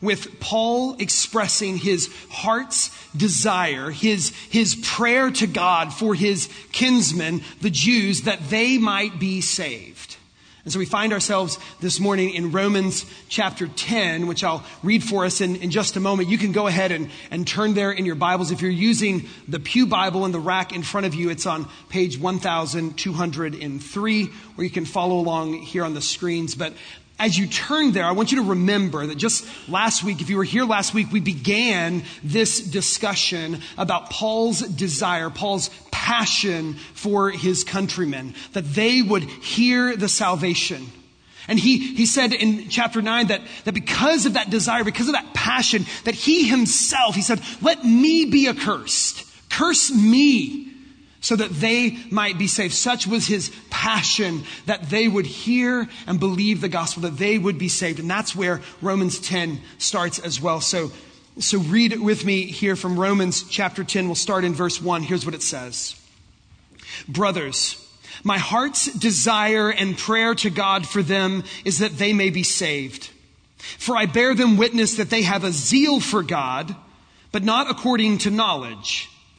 with Paul expressing his heart's desire, his, his prayer to God for his kinsmen, the Jews, that they might be saved. And so we find ourselves this morning in Romans chapter 10, which I'll read for us in, in just a moment. You can go ahead and, and turn there in your Bibles. If you're using the Pew Bible in the rack in front of you, it's on page 1203, or you can follow along here on the screens. But as you turn there, I want you to remember that just last week, if you were here last week, we began this discussion about Paul's desire, Paul's passion for his countrymen, that they would hear the salvation. And he, he said in chapter 9 that, that because of that desire, because of that passion, that he himself, he said, let me be accursed. Curse me so that they might be saved. Such was his passion that they would hear and believe the gospel, that they would be saved. And that's where Romans 10 starts as well. So, so read it with me here from Romans chapter 10. We'll start in verse 1. Here's what it says Brothers, my heart's desire and prayer to God for them is that they may be saved. For I bear them witness that they have a zeal for God, but not according to knowledge.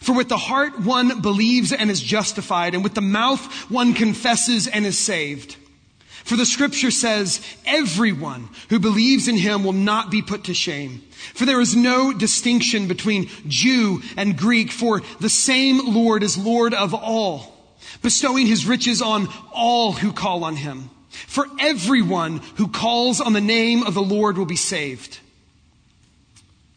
For with the heart one believes and is justified, and with the mouth one confesses and is saved. For the scripture says, everyone who believes in him will not be put to shame. For there is no distinction between Jew and Greek, for the same Lord is Lord of all, bestowing his riches on all who call on him. For everyone who calls on the name of the Lord will be saved.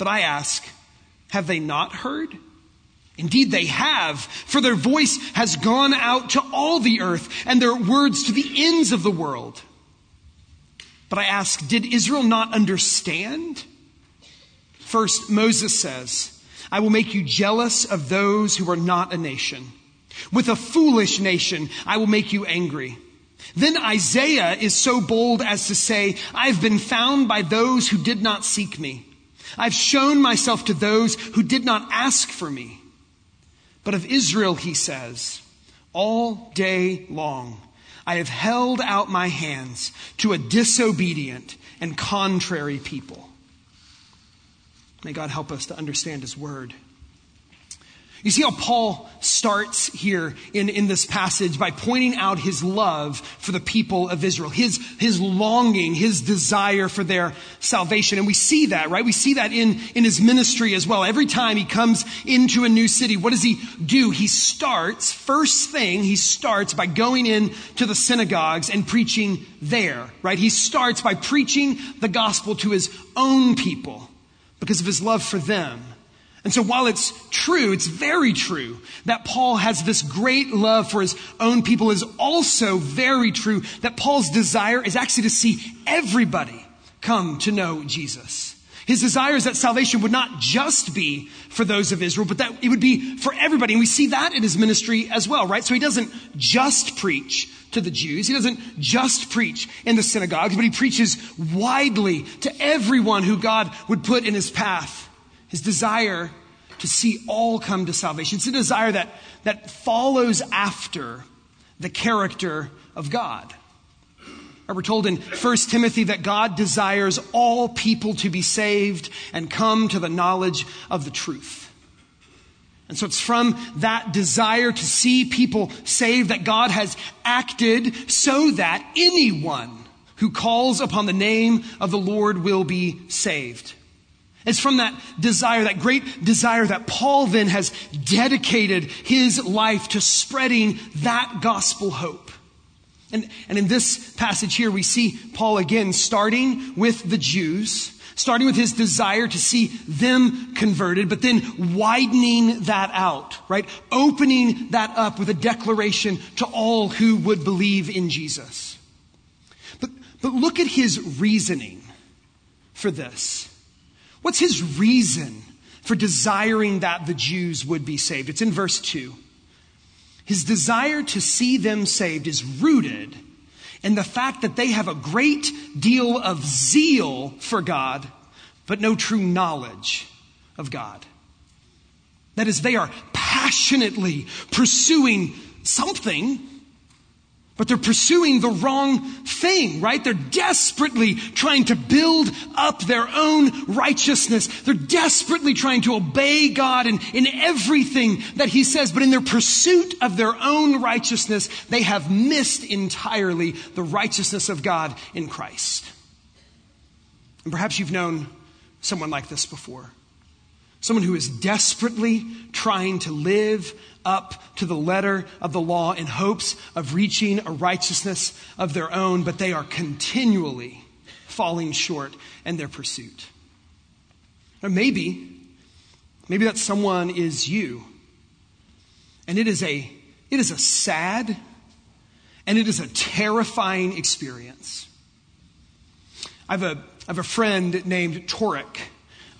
But I ask, have they not heard? Indeed, they have, for their voice has gone out to all the earth and their words to the ends of the world. But I ask, did Israel not understand? First, Moses says, I will make you jealous of those who are not a nation. With a foolish nation, I will make you angry. Then Isaiah is so bold as to say, I've been found by those who did not seek me. I've shown myself to those who did not ask for me. But of Israel, he says, all day long, I have held out my hands to a disobedient and contrary people. May God help us to understand his word. You see how Paul starts here in, in this passage by pointing out his love for the people of Israel, his, his longing, his desire for their salvation. And we see that, right? We see that in, in his ministry as well. Every time he comes into a new city, what does he do? He starts, first thing, he starts by going in to the synagogues and preaching there, right? He starts by preaching the gospel to his own people because of his love for them. And so while it's true, it's very true that Paul has this great love for his own people is also very true that Paul's desire is actually to see everybody come to know Jesus. His desire is that salvation would not just be for those of Israel, but that it would be for everybody. And we see that in his ministry as well, right? So he doesn't just preach to the Jews. He doesn't just preach in the synagogues, but he preaches widely to everyone who God would put in his path. His desire to see all come to salvation. It's a desire that, that follows after the character of God. We're told in 1 Timothy that God desires all people to be saved and come to the knowledge of the truth. And so it's from that desire to see people saved that God has acted so that anyone who calls upon the name of the Lord will be saved. It's from that desire, that great desire that Paul then has dedicated his life to spreading that gospel hope. And, and in this passage here, we see Paul again starting with the Jews, starting with his desire to see them converted, but then widening that out, right? Opening that up with a declaration to all who would believe in Jesus. But, but look at his reasoning for this. What's his reason for desiring that the Jews would be saved? It's in verse 2. His desire to see them saved is rooted in the fact that they have a great deal of zeal for God, but no true knowledge of God. That is, they are passionately pursuing something but they're pursuing the wrong thing, right? They're desperately trying to build up their own righteousness. They're desperately trying to obey God in, in everything that He says. But in their pursuit of their own righteousness, they have missed entirely the righteousness of God in Christ. And perhaps you've known someone like this before. Someone who is desperately trying to live up to the letter of the law in hopes of reaching a righteousness of their own, but they are continually falling short in their pursuit. Or maybe, maybe that someone is you. And it is a, it is a sad and it is a terrifying experience. I have a, I have a friend named Torik.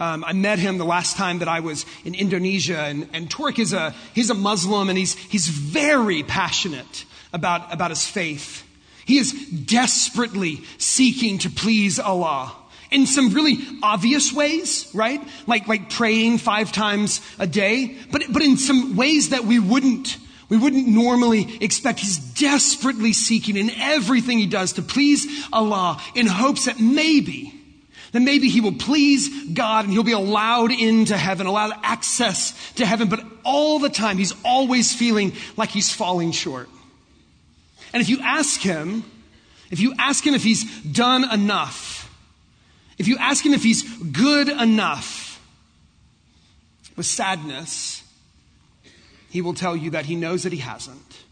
Um, I met him the last time that I was in Indonesia, and, and Torik is a, he's a Muslim, and he's, he's very passionate about, about his faith. He is desperately seeking to please Allah in some really obvious ways, right? Like, like praying five times a day, but, but in some ways that we wouldn't, we wouldn't normally expect. He's desperately seeking in everything he does to please Allah in hopes that maybe, then maybe he will please God and he'll be allowed into heaven, allowed access to heaven. But all the time, he's always feeling like he's falling short. And if you ask him, if you ask him if he's done enough, if you ask him if he's good enough, with sadness, he will tell you that he knows that he hasn't.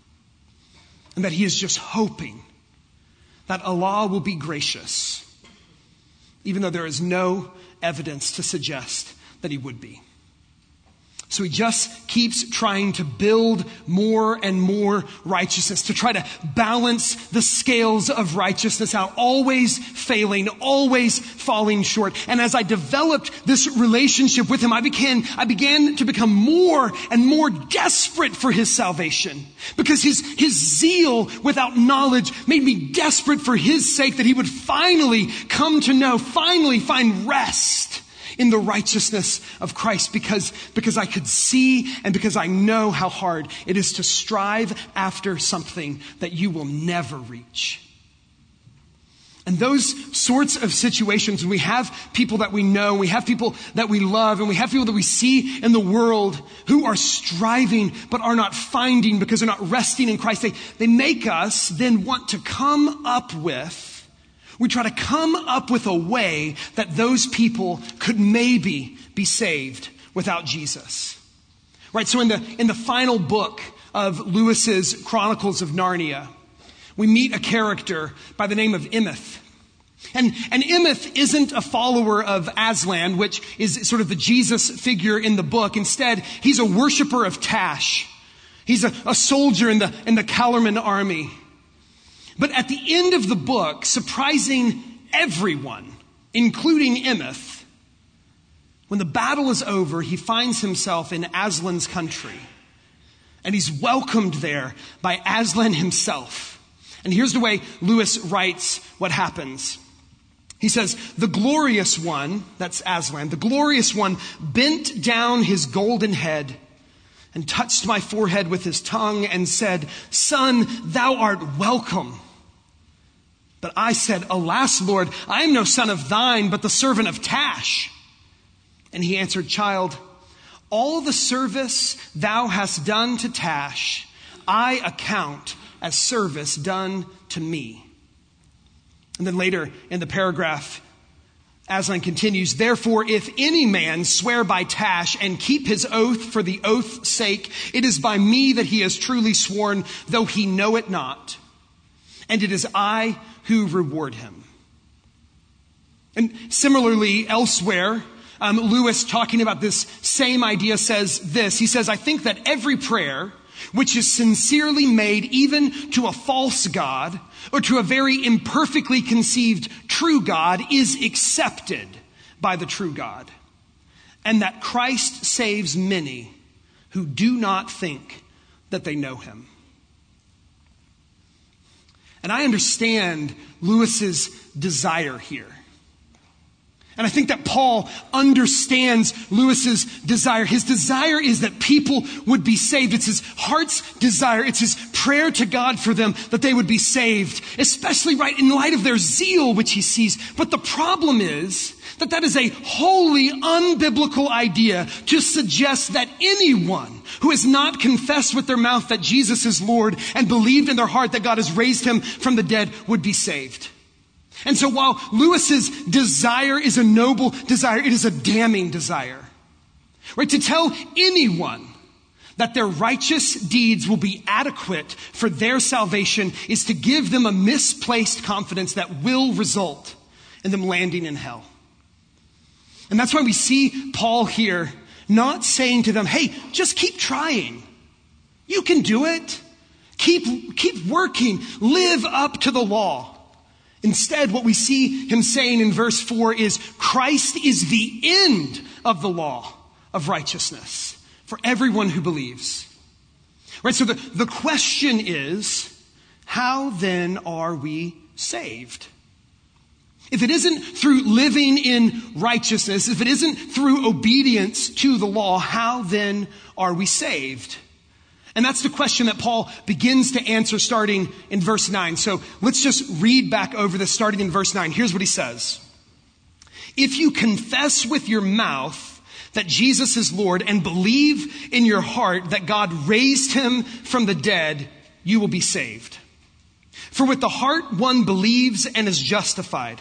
And that he is just hoping that Allah will be gracious even though there is no evidence to suggest that he would be. So he just keeps trying to build more and more righteousness, to try to balance the scales of righteousness out, always failing, always falling short. And as I developed this relationship with him, I began, I began to become more and more desperate for his salvation. Because his, his zeal without knowledge made me desperate for his sake that he would finally come to know, finally find rest in the righteousness of Christ because, because I could see and because I know how hard it is to strive after something that you will never reach. And those sorts of situations, when we have people that we know, we have people that we love, and we have people that we see in the world who are striving but are not finding because they're not resting in Christ, they, they make us then want to come up with we try to come up with a way that those people could maybe be saved without Jesus. Right? So in the, in the final book of Lewis's Chronicles of Narnia, we meet a character by the name of Emeth. And, and Emeth isn't a follower of Aslan, which is sort of the Jesus figure in the book. Instead, he's a worshiper of Tash. He's a, a soldier in the, in the Calormen army. But at the end of the book, surprising everyone, including Emeth, when the battle is over, he finds himself in Aslan's country. And he's welcomed there by Aslan himself. And here's the way Lewis writes what happens. He says, The glorious one, that's Aslan, the glorious one bent down his golden head and touched my forehead with his tongue and said, Son, thou art welcome. But I said, Alas, Lord, I am no son of thine, but the servant of Tash. And he answered, Child, all the service thou hast done to Tash, I account as service done to me. And then later in the paragraph, Aslan continues, Therefore, if any man swear by Tash and keep his oath for the oath's sake, it is by me that he has truly sworn, though he know it not. And it is I who reward him. And similarly, elsewhere, um, Lewis, talking about this same idea, says this. He says, I think that every prayer which is sincerely made even to a false God or to a very imperfectly conceived true God is accepted by the true God. And that Christ saves many who do not think that they know him. And I understand Lewis's desire here. And I think that Paul understands Lewis's desire. His desire is that people would be saved. It's his heart's desire. It's his prayer to God for them that they would be saved, especially right in light of their zeal, which he sees. But the problem is that that is a wholly unbiblical idea to suggest that anyone who has not confessed with their mouth that Jesus is Lord and believed in their heart that God has raised him from the dead would be saved. And so while Lewis's desire is a noble desire, it is a damning desire. Right? To tell anyone that their righteous deeds will be adequate for their salvation is to give them a misplaced confidence that will result in them landing in hell. And that's why we see Paul here not saying to them, hey, just keep trying. You can do it. Keep, keep working. Live up to the law. Instead, what we see him saying in verse 4 is Christ is the end of the law of righteousness for everyone who believes. Right? So the, the question is, how then are we saved? If it isn't through living in righteousness, if it isn't through obedience to the law, how then are we saved? And that's the question that Paul begins to answer starting in verse 9. So let's just read back over this starting in verse 9. Here's what he says. If you confess with your mouth that Jesus is Lord and believe in your heart that God raised him from the dead, you will be saved. For with the heart one believes and is justified,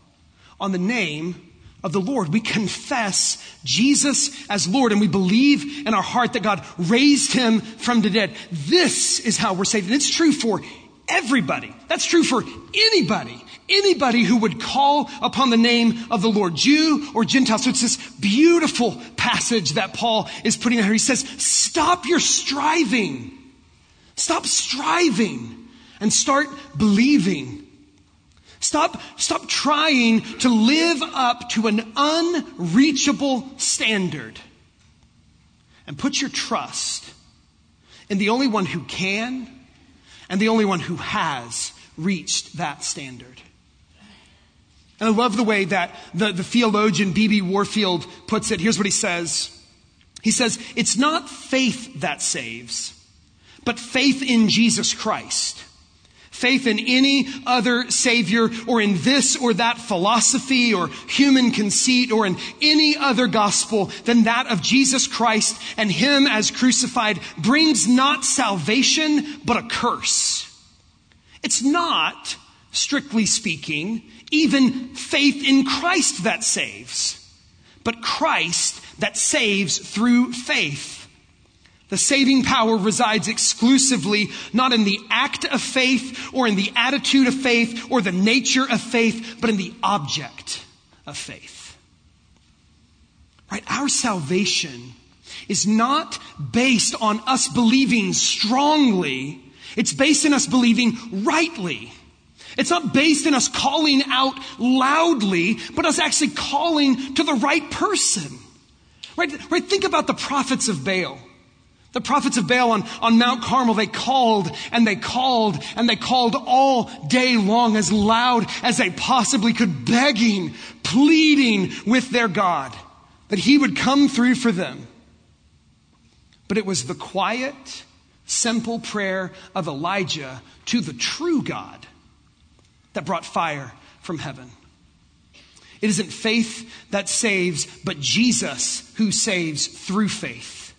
on the name of the Lord. We confess Jesus as Lord and we believe in our heart that God raised him from the dead. This is how we're saved. And it's true for everybody. That's true for anybody. Anybody who would call upon the name of the Lord, Jew or Gentile. So it's this beautiful passage that Paul is putting out here. He says, stop your striving. Stop striving and start believing Stop, stop trying to live up to an unreachable standard and put your trust in the only one who can and the only one who has reached that standard. And I love the way that the, the theologian B.B. Warfield puts it. Here's what he says. He says, it's not faith that saves, but faith in Jesus Christ faith in any other Savior or in this or that philosophy or human conceit or in any other gospel than that of Jesus Christ and Him as crucified brings not salvation, but a curse. It's not, strictly speaking, even faith in Christ that saves, but Christ that saves through faith. The saving power resides exclusively not in the act of faith or in the attitude of faith or the nature of faith, but in the object of faith. Right? Our salvation is not based on us believing strongly. It's based in us believing rightly. It's not based in us calling out loudly, but us actually calling to the right person. Right? Right? Think about the prophets of Baal. The prophets of Baal on, on Mount Carmel, they called and they called and they called all day long as loud as they possibly could, begging, pleading with their God that he would come through for them. But it was the quiet, simple prayer of Elijah to the true God that brought fire from heaven. It isn't faith that saves, but Jesus who saves through faith.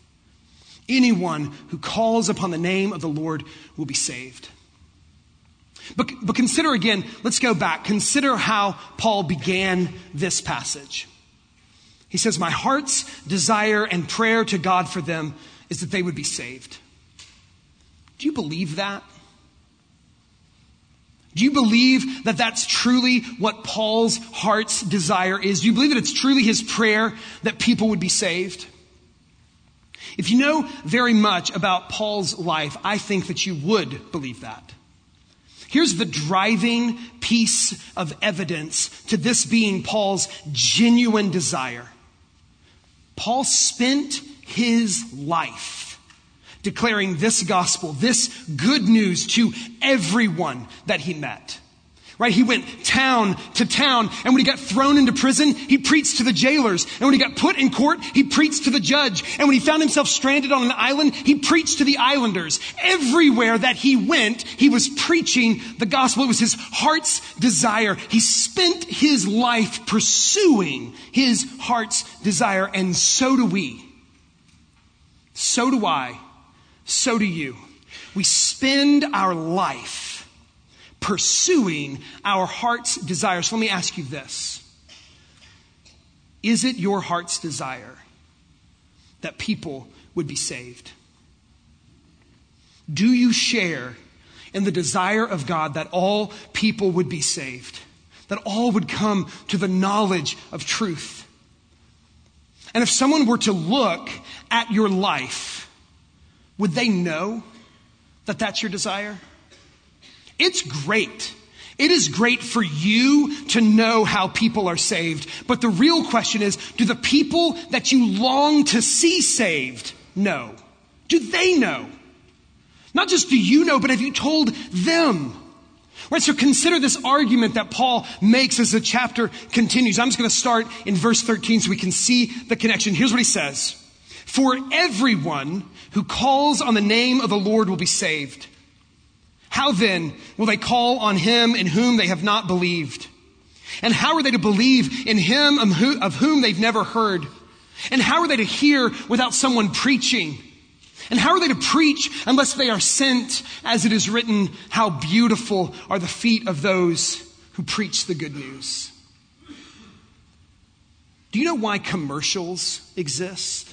Anyone who calls upon the name of the Lord will be saved. But, but consider again, let's go back. Consider how Paul began this passage. He says, My heart's desire and prayer to God for them is that they would be saved. Do you believe that? Do you believe that that's truly what Paul's heart's desire is? Do you believe that it's truly his prayer that people would be saved? If you know very much about Paul's life, I think that you would believe that. Here's the driving piece of evidence to this being Paul's genuine desire. Paul spent his life declaring this gospel, this good news to everyone that he met. Right? He went town to town, and when he got thrown into prison, he preached to the jailers. And when he got put in court, he preached to the judge. And when he found himself stranded on an island, he preached to the islanders. Everywhere that he went, he was preaching the gospel. It was his heart's desire. He spent his life pursuing his heart's desire, and so do we. So do I. So do you. We spend our life pursuing our heart's desires. So let me ask you this Is it your heart's desire that people would be saved? Do you share in the desire of God that all people would be saved? That all would come to the knowledge of truth? And if someone were to look at your life, would they know that that's your desire? It's great. It is great for you to know how people are saved. But the real question is, do the people that you long to see saved know? Do they know? Not just do you know, but have you told them? Right, so consider this argument that Paul makes as the chapter continues. I'm just going to start in verse 13 so we can see the connection. Here's what he says. For everyone who calls on the name of the Lord will be saved. How then will they call on him in whom they have not believed? And how are they to believe in him of whom they've never heard? And how are they to hear without someone preaching? And how are they to preach unless they are sent? As it is written, how beautiful are the feet of those who preach the good news. Do you know why commercials exist?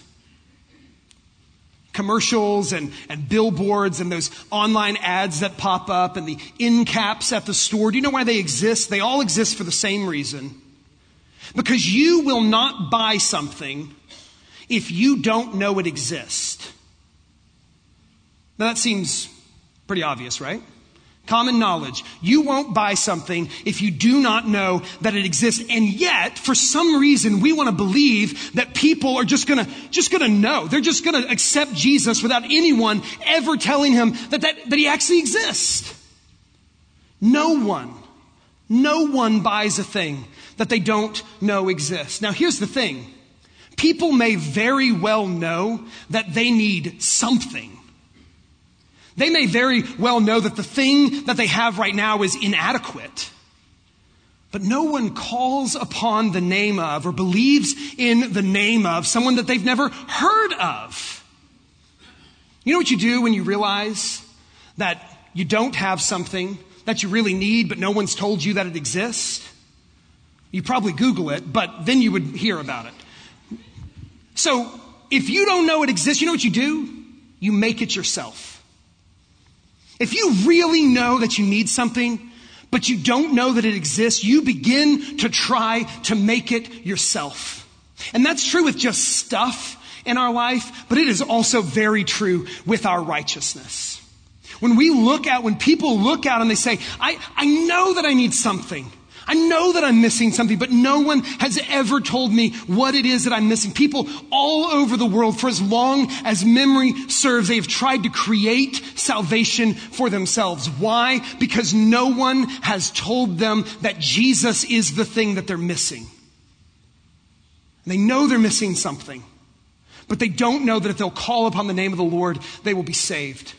Commercials and, and billboards and those online ads that pop up and the end caps at the store. Do you know why they exist? They all exist for the same reason. Because you will not buy something if you don't know it exists. Now that seems pretty obvious, right? Common knowledge. You won't buy something if you do not know that it exists. And yet, for some reason, we want to believe that people are just gonna, just gonna know. They're just gonna accept Jesus without anyone ever telling him that, that, that he actually exists. No one, no one buys a thing that they don't know exists. Now here's the thing. People may very well know that they need something. They may very well know that the thing that they have right now is inadequate. But no one calls upon the name of or believes in the name of someone that they've never heard of. You know what you do when you realize that you don't have something that you really need, but no one's told you that it exists? You probably Google it, but then you would hear about it. So if you don't know it exists, you know what you do? You make it yourself. If you really know that you need something, but you don't know that it exists, you begin to try to make it yourself. And that's true with just stuff in our life, but it is also very true with our righteousness. When we look out, when people look out and they say, I, I know that I need something. I know that I'm missing something, but no one has ever told me what it is that I'm missing. People all over the world, for as long as memory serves, they have tried to create salvation for themselves. Why? Because no one has told them that Jesus is the thing that they're missing. They know they're missing something, but they don't know that if they'll call upon the name of the Lord, they will be saved.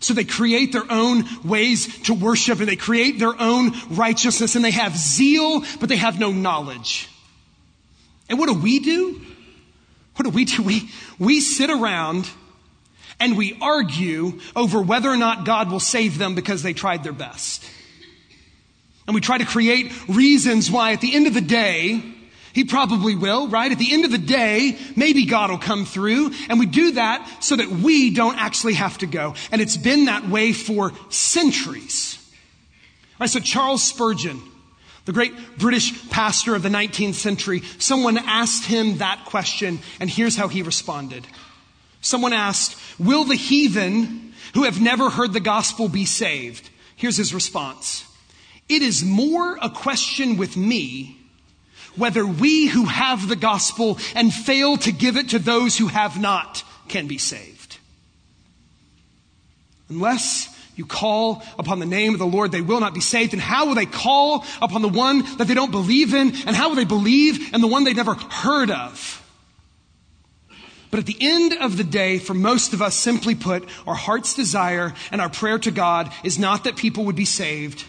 So they create their own ways to worship and they create their own righteousness and they have zeal, but they have no knowledge. And what do we do? What do we do? We, we sit around and we argue over whether or not God will save them because they tried their best. And we try to create reasons why at the end of the day, he probably will, right? At the end of the day, maybe God will come through. And we do that so that we don't actually have to go. And it's been that way for centuries. Right? So Charles Spurgeon, the great British pastor of the 19th century, someone asked him that question, and here's how he responded. Someone asked, Will the heathen who have never heard the gospel be saved? Here's his response. It is more a question with me whether we who have the gospel and fail to give it to those who have not can be saved. Unless you call upon the name of the Lord, they will not be saved. And how will they call upon the one that they don't believe in? And how will they believe in the one they've never heard of? But at the end of the day, for most of us, simply put, our heart's desire and our prayer to God is not that people would be saved,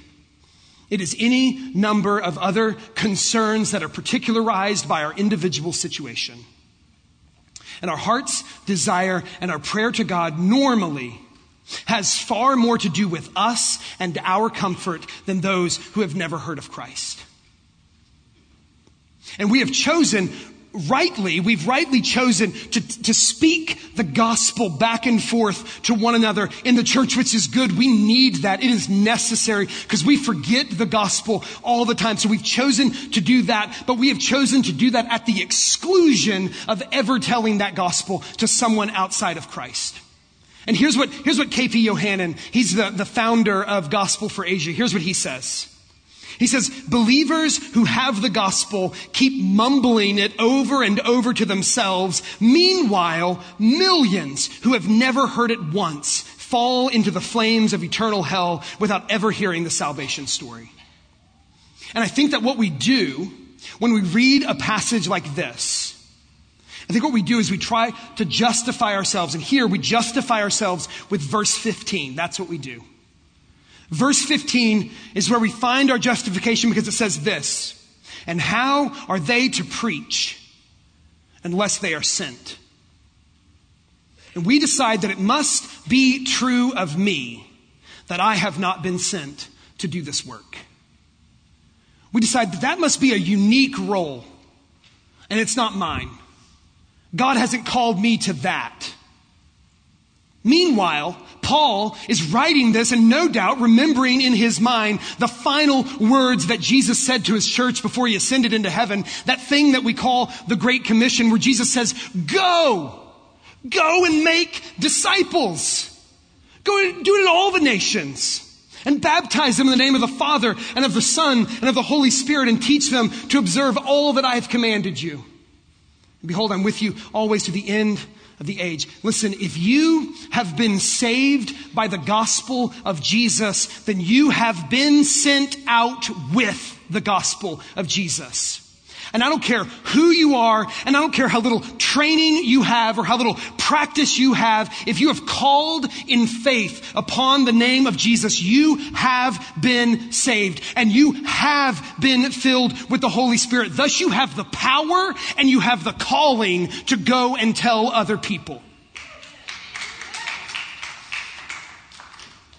it is any number of other concerns that are particularized by our individual situation. And our heart's desire and our prayer to God normally has far more to do with us and our comfort than those who have never heard of Christ. And we have chosen rightly, we've rightly chosen to, to speak the gospel back and forth to one another in the church, which is good. We need that. It is necessary because we forget the gospel all the time. So we've chosen to do that, but we have chosen to do that at the exclusion of ever telling that gospel to someone outside of Christ. And here's what, here's what KP Yohannan, he's the, the founder of Gospel for Asia. Here's what he says. He says, believers who have the gospel keep mumbling it over and over to themselves. Meanwhile, millions who have never heard it once fall into the flames of eternal hell without ever hearing the salvation story. And I think that what we do when we read a passage like this, I think what we do is we try to justify ourselves. And here we justify ourselves with verse 15. That's what we do. Verse 15 is where we find our justification because it says this. And how are they to preach unless they are sent? And we decide that it must be true of me that I have not been sent to do this work. We decide that that must be a unique role, and it's not mine. God hasn't called me to that. Meanwhile, Paul is writing this and no doubt remembering in his mind the final words that Jesus said to his church before he ascended into heaven. That thing that we call the Great Commission where Jesus says, go, go and make disciples. Go and do it in all the nations and baptize them in the name of the Father and of the Son and of the Holy Spirit and teach them to observe all that I have commanded you. behold, I'm with you always to the end of the age. Listen, if you have been saved by the gospel of Jesus, then you have been sent out with the gospel of Jesus. And I don't care who you are, and I don't care how little training you have or how little practice you have. If you have called in faith upon the name of Jesus, you have been saved and you have been filled with the Holy Spirit. Thus you have the power and you have the calling to go and tell other people.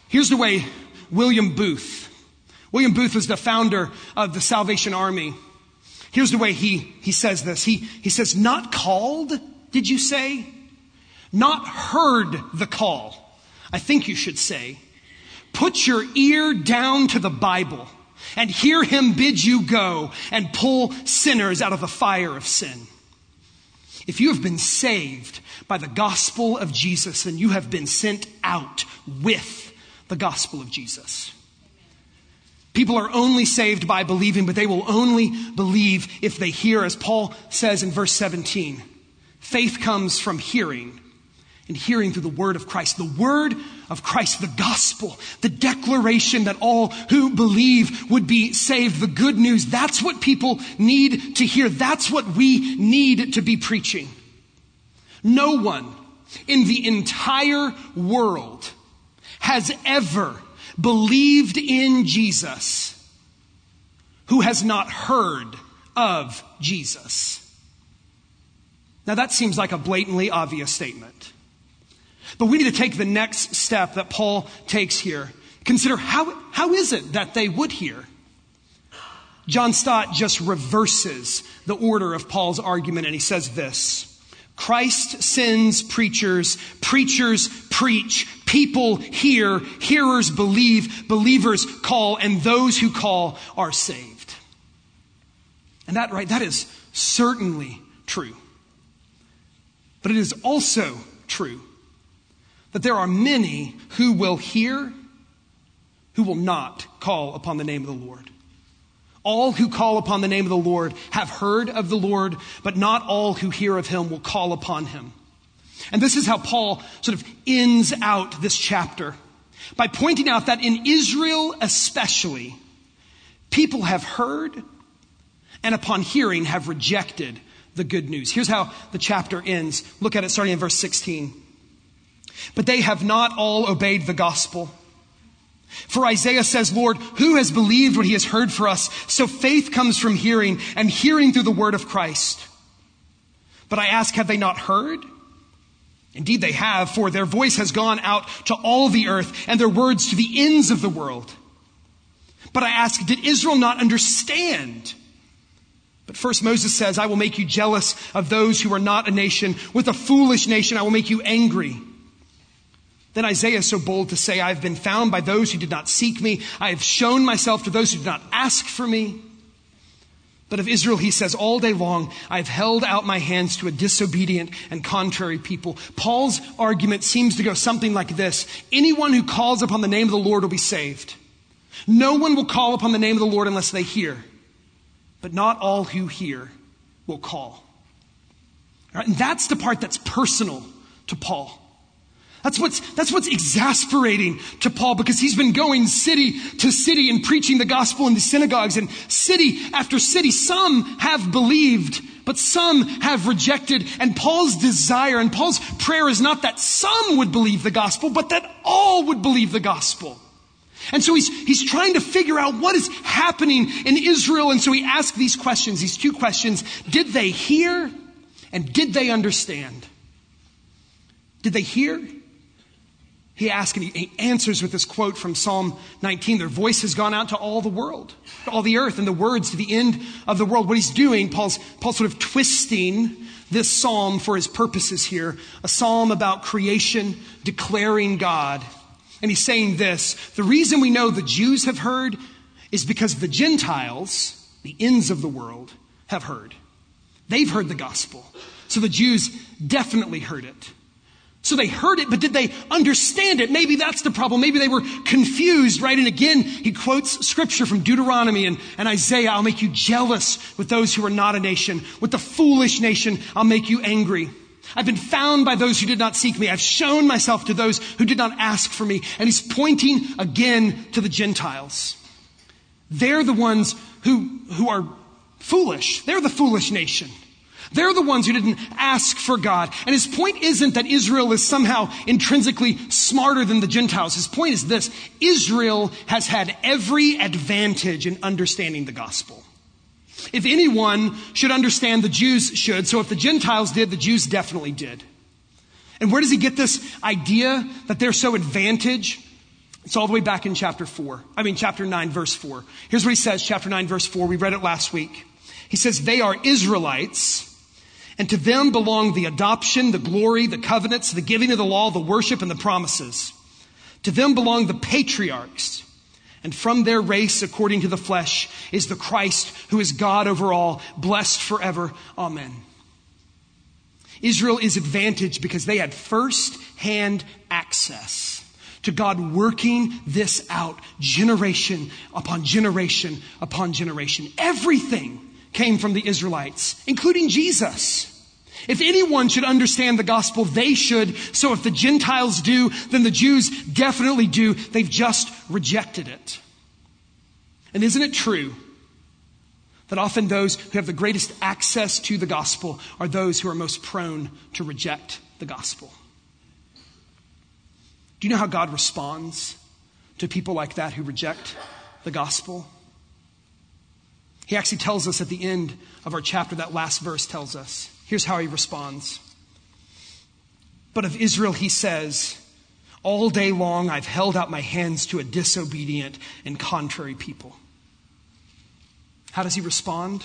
Here's the way William Booth, William Booth was the founder of the Salvation Army. Here's the way he, he says this. He, he says, not called, did you say? Not heard the call. I think you should say. put your ear down to the Bible and hear him bid you go and pull sinners out of the fire of sin. If you have been saved by the gospel of Jesus, then you have been sent out with the gospel of Jesus. People are only saved by believing, but they will only believe if they hear, as Paul says in verse 17. Faith comes from hearing, and hearing through the word of Christ. The word of Christ, the gospel, the declaration that all who believe would be saved, the good news. That's what people need to hear. That's what we need to be preaching. No one in the entire world has ever believed in Jesus who has not heard of Jesus. Now that seems like a blatantly obvious statement. But we need to take the next step that Paul takes here. Consider how, how is it that they would hear? John Stott just reverses the order of Paul's argument and he says this. Christ sends preachers, preachers preach, people hear, hearers believe, believers call, and those who call are saved. And that, right, that is certainly true. But it is also true that there are many who will hear, who will not call upon the name of the Lord. All who call upon the name of the Lord have heard of the Lord, but not all who hear of him will call upon him. And this is how Paul sort of ends out this chapter by pointing out that in Israel especially, people have heard and upon hearing have rejected the good news. Here's how the chapter ends. Look at it starting in verse 16. But they have not all obeyed the gospel. For Isaiah says, Lord, who has believed what he has heard for us? So faith comes from hearing, and hearing through the word of Christ. But I ask, have they not heard? Indeed, they have, for their voice has gone out to all the earth, and their words to the ends of the world. But I ask, did Israel not understand? But first, Moses says, I will make you jealous of those who are not a nation. With a foolish nation, I will make you angry. Then Isaiah is so bold to say, I have been found by those who did not seek me. I have shown myself to those who did not ask for me. But of Israel, he says, all day long, I've held out my hands to a disobedient and contrary people. Paul's argument seems to go something like this. Anyone who calls upon the name of the Lord will be saved. No one will call upon the name of the Lord unless they hear. But not all who hear will call. and that's the part that's personal to Paul. That's what's, that's what's exasperating to Paul because he's been going city to city and preaching the gospel in the synagogues and city after city. Some have believed, but some have rejected. And Paul's desire and Paul's prayer is not that some would believe the gospel, but that all would believe the gospel. And so he's, he's trying to figure out what is happening in Israel. And so he asks these questions, these two questions. Did they hear? And did they understand? Did they hear? He asks and he answers with this quote from Psalm 19 Their voice has gone out to all the world, to all the earth, and the words to the end of the world. What he's doing, Paul's, Paul's sort of twisting this psalm for his purposes here a psalm about creation, declaring God. And he's saying this the reason we know the Jews have heard is because the Gentiles, the ends of the world, have heard. They've heard the gospel. So the Jews definitely heard it. So they heard it, but did they understand it? Maybe that's the problem. Maybe they were confused, right? And again, he quotes scripture from Deuteronomy and, and Isaiah. I'll make you jealous with those who are not a nation. With the foolish nation, I'll make you angry. I've been found by those who did not seek me. I've shown myself to those who did not ask for me. And he's pointing again to the Gentiles. They're the ones who, who are foolish. They're the foolish nation. They're the ones who didn't ask for God. And his point isn't that Israel is somehow intrinsically smarter than the Gentiles. His point is this Israel has had every advantage in understanding the gospel. If anyone should understand, the Jews should. So if the Gentiles did, the Jews definitely did. And where does he get this idea that they're so advantaged? It's all the way back in chapter 4. I mean, chapter 9, verse 4. Here's what he says, chapter 9, verse 4. We read it last week. He says, They are Israelites and to them belong the adoption, the glory, the covenants, the giving of the law, the worship, and the promises. To them belong the patriarchs. And from their race, according to the flesh, is the Christ who is God over all, blessed forever. Amen. Israel is advantaged because they had first hand access to God working this out generation upon generation upon generation. Everything came from the Israelites, including Jesus. If anyone should understand the gospel, they should. So if the Gentiles do, then the Jews definitely do. They've just rejected it. And isn't it true that often those who have the greatest access to the gospel are those who are most prone to reject the gospel? Do you know how God responds to people like that who reject the gospel? He actually tells us at the end of our chapter, that last verse tells us. Here's how he responds. But of Israel, he says, All day long I've held out my hands to a disobedient and contrary people. How does he respond?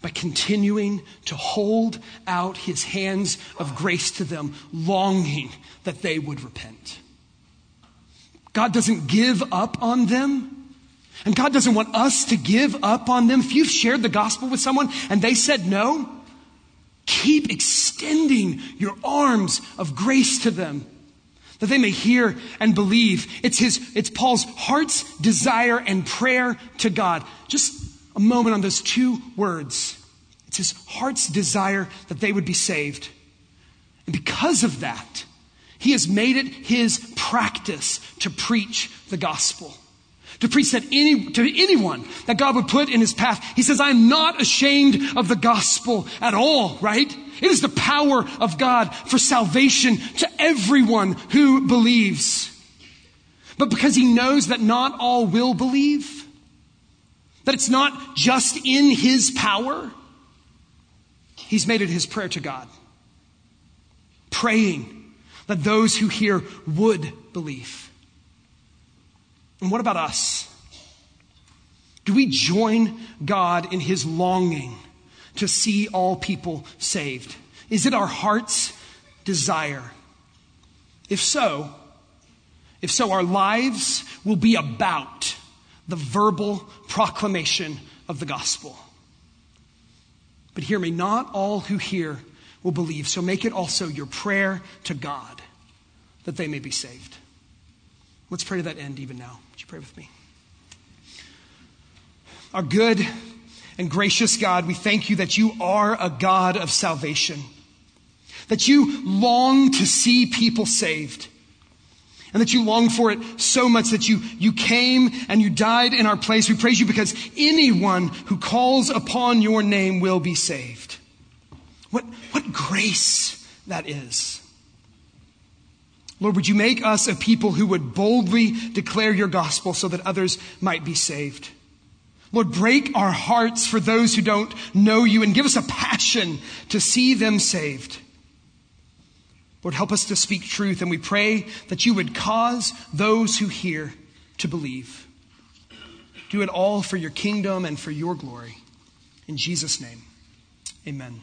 By continuing to hold out his hands of grace to them, longing that they would repent. God doesn't give up on them. And God doesn't want us to give up on them. If you've shared the gospel with someone and they said no, keep extending your arms of grace to them that they may hear and believe. It's his, it's Paul's heart's desire and prayer to God. Just a moment on those two words. It's his heart's desire that they would be saved. And because of that, he has made it his practice to preach the gospel to preach that any, to anyone that God would put in his path. He says, I'm not ashamed of the gospel at all, right? It is the power of God for salvation to everyone who believes. But because he knows that not all will believe, that it's not just in his power, he's made it his prayer to God, praying that those who hear would believe. And what about us? Do we join God in his longing to see all people saved? Is it our heart's desire? If so, if so, our lives will be about the verbal proclamation of the gospel. But hear me, not all who hear will believe, so make it also your prayer to God that they may be saved. Let's pray to that end even now. Would you pray with me? Our good and gracious God, we thank you that you are a God of salvation, that you long to see people saved, and that you long for it so much that you, you came and you died in our place. We praise you because anyone who calls upon your name will be saved. What, what grace that is. Lord, would you make us a people who would boldly declare your gospel so that others might be saved? Lord, break our hearts for those who don't know you and give us a passion to see them saved. Lord, help us to speak truth, and we pray that you would cause those who hear to believe. Do it all for your kingdom and for your glory. In Jesus' name, amen.